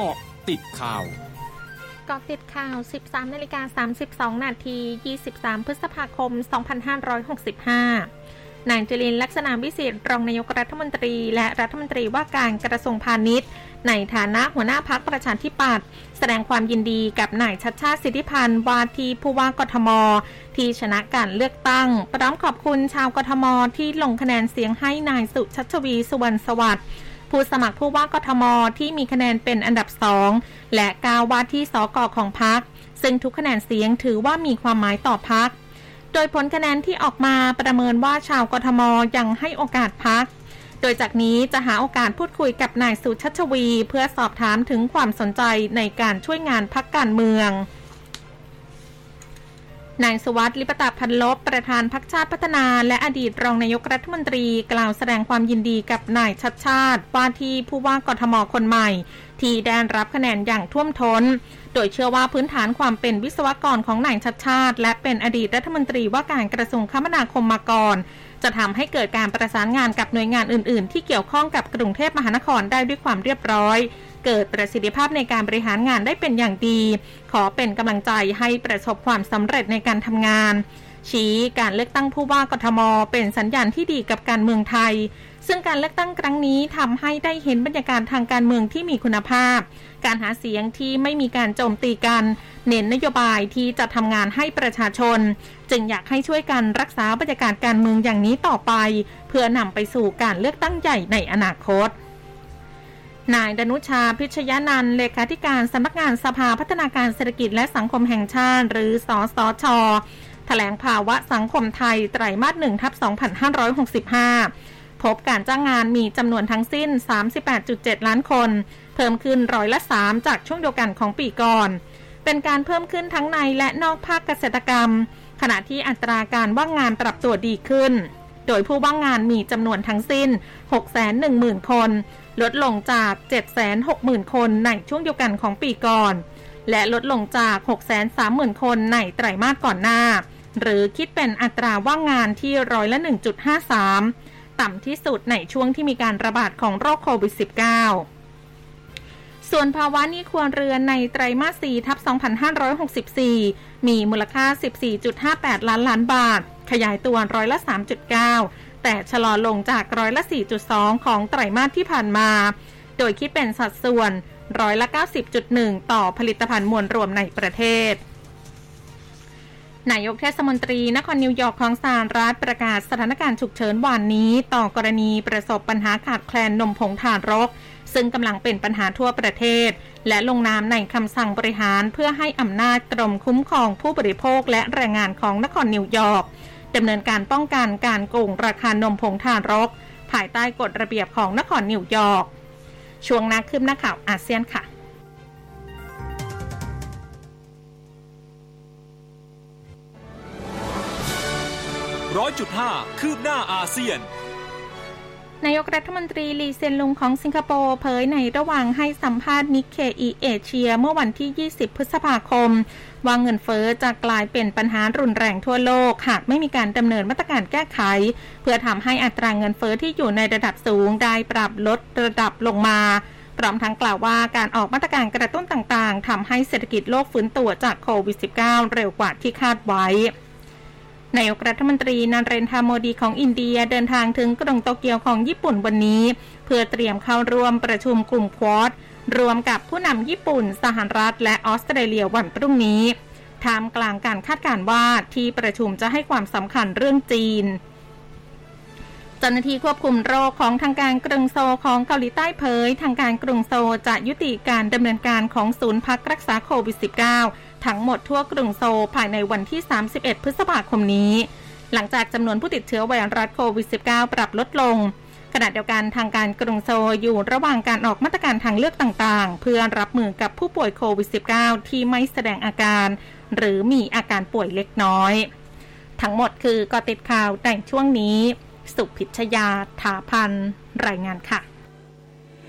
เกาะติดข่าวกาะติดข่าว 13นาฬิกา32 นาที 23 พฤษภาคม 2565 นายจรินลักษณะวิสิตรองนายกรัฐมนตรี และรัฐมนตรีว่าการกระทรวงพาณิชย์ ในฐานะหัวหน้าพักประชาธิปัตย์แสดงความยินดีกับนายชัดชาติสิทธิพันธ์วาทีผู้ว่ากทม ที่ชนะการเลือกตั้ง พร้อมขอบคุณชาวกทมที่ลงคะแนนเสียงให้นายสุชัชวีสุวรรณสวัสดิ์ ผู้สมัครผู้ว่ากทมที่มีคะแนนเป็นอันดับสองและกาวาที่สกอของพัก ซึ่งทุกคะแนนเสียงถือว่ามีความหมายต่อพัก โดยผลคะแนนที่ออกมาประเมินว่าชาวกทมยังให้โอกาสพักโดยจากนี้จะหาโอกาสพูดคุยกับนายสุชัชวี เพื่อสอบถามถึงความสนใจในการช่วยงานพักการเมือง นายสวัสดิ์ลิปตาพันลบประธานพักชาติพัฒนา และอดีตรองนายกรัฐมนตรีกล่าวแสดงความยินดีกับนายชัดชาติ ว่าที่ผู้ว่ากทมคนใหม่ ที่ได้รับคะแนนอย่างท่วมทน้น โดยเชื่อว่าพื้นฐานความเป็นวิศวกรของนายชัดชาติ และเป็นอดีตรัฐมนตรีว่าการกระทรวงคมนาคมมาก่อน จะทำให้เกิดการประสานงานกับหน่วยงานอื่น ๆ ที่เกี่ยวข้องกับกรุงเทพมหานครได้ด้วยความเรียบร้อย เกิดประสิทธิภาพในการบริหารงานได้เป็นอย่างดี ขอเป็นกำลังใจให้ประสบความสำเร็จในการทำงาน ชี้การเลือกตั้งผู้ว่ากทม เป็นสัญญาณที่ดีกับการเมืองไทย ซึ่งการเลือกตั้งครั้งนี้ทำให้ได้เห็นบรรยากาศทางการเมืองที่มีคุณภาพ การหาเสียงที่ไม่มีการโจมตีกัน เน้นนโยบายที่จะทำงานให้ประชาชน จึงอยากให้ช่วยกันรักษาบรรยากาศการเมืองอย่างนี้ต่อไป เพื่อนำไปสู่การเลือกตั้งใหญ่ในอนาคต นายดนุชาพิชยานันเลขาธิการสำนักงานสภาพัฒนาการเศรษฐกิจและสังคมแห่งชาติ หรือสอสอชอแถลงภาวะสังคมไทยไตรมาสหนึ่งทับ2565 พบการจ้างงานมีจำนวนทั้งสิ้น 38.7 ล้านคน เพิ่มขึ้นร้อยละ 3 จากช่วงเดียวกันของปีก่อน เป็นการเพิ่มขึ้นทั้งในและนอกภาคเกษตรกรรม ขณะที่อัตราการว่างงานปรับตัวดีขึ้น โดยผู้ว่างงานมีจำนวนทั้งสิ้น 610,000 คน ลดลงจาก 760,000 คนในช่วงเดียวกันของปีก่อน และลดลงจาก 630,000 คนในไตรมาสก่อนหน้า หรือคิดเป็นอัตราว่างงานที่ร้อยละ 1.53 ต่ำที่สุดในช่วงที่มีการระบาดของโรคโควิด -19 ส่วนภาวะนี้ควรเรือนในไตรมาส 4 ทับ 2564 มีมูลค่า 14.58 ล้านล้านบาท ขยายตัวร้อยละ 3.9 แต่ชะลอลงจากร้อยละ 4.2 ของไตรมาสที่ผ่านมา โดยคิดเป็นสัดส่วนร้อยละ 90.1 ต่อผลิตภัณฑ์มวลรวมในประเทศนายกเทศมนตรีนครนิวยอร์กของสหรัฐประกาศสถานการณ์ฉุกเฉินวันนี้ ต่อกรณีประสบปัญหาขาดแคลนนมผงทารก ซึ่งกำลังเป็นปัญหาทั่วประเทศ และลงนามในคำสั่งบริหารเพื่อให้อำนาจกรมคุ้มครองผู้บริโภคและแรงงานของนครนิวยอร์ก ดำเนินการป้องกันการโกงราคานมผงทารก ภายใต้กฎระเบียบของนครนิวยอร์กช่วงนักคืบหน้าข่าวอาเซียนค่ะร้อยจุดห้าคืบหน้าอาเซียน นายกรัฐมนตรีลีเซียนลุงของสิงคโปร์เผยในระหว่างให้สัมภาษณ์ Nikkei Asia เมื่อวันที่ 20 พฤษภาคม ว่าเงินเฟ้อจะกลายเป็นปัญหารุนแรงทั่วโลก หากไม่มีการดำเนินมาตรการแก้ไข เพื่อทำให้อัตราเงินเฟอ้อที่อยู่ในระดับสูงได้ปรับลดระดับลงมาพร้อมทั้งกล่าวว่าการออกมาตรการกระตุ้นต่างๆทำให้เศรษฐกิจโลกฟื้นตัวจากโควิด -19 เร็วกว่าที่คาดไว้ นายกรัฐมนตรีนันเรนทาโมดีของอินเดียเดินทางถึงกรุงโตเกียวของญี่ปุ่นวันนี้ เพื่อเตรียมเข้าร่วมประชุมกลุ่มควอดรวมกับผู้นำญี่ปุ่น สหรัฐ และออสเตรเลียวันพรุ่งนี้ท่ามกลางการคาดการณ์ว่าที่ประชุมจะให้ความสำคัญเรื่องจีน เจ้าหน้าที่ควบคุมโรคของทางการกรุงโซของเกาหลีใต้เผย ทางการกรุงโซจะยุติการดำเนินการของศูนย์พักรักษาโควิด -19 ทั้งหมดทั่วกรุงโซภายในวันที่ 31 พฤษภาคมนี้ หลังจากจำนวนผู้ติดเชื้อไวรัสโควิด -19 ปรับลดลง ขณะเดียวกันทางการกรุงโซอยู่ระหว่างการออกมาตรการทางเลือกต่างๆ เพื่อรับมือกับผู้ป่วยโควิด -19 ที่ไม่แสดงอาการ หรือมีอาการป่วยเล็กน้อย ทั้งหมดคือกอติดข่าวแต่งช่วงนี้ สุพิชยาถาพันรายงานค่ะ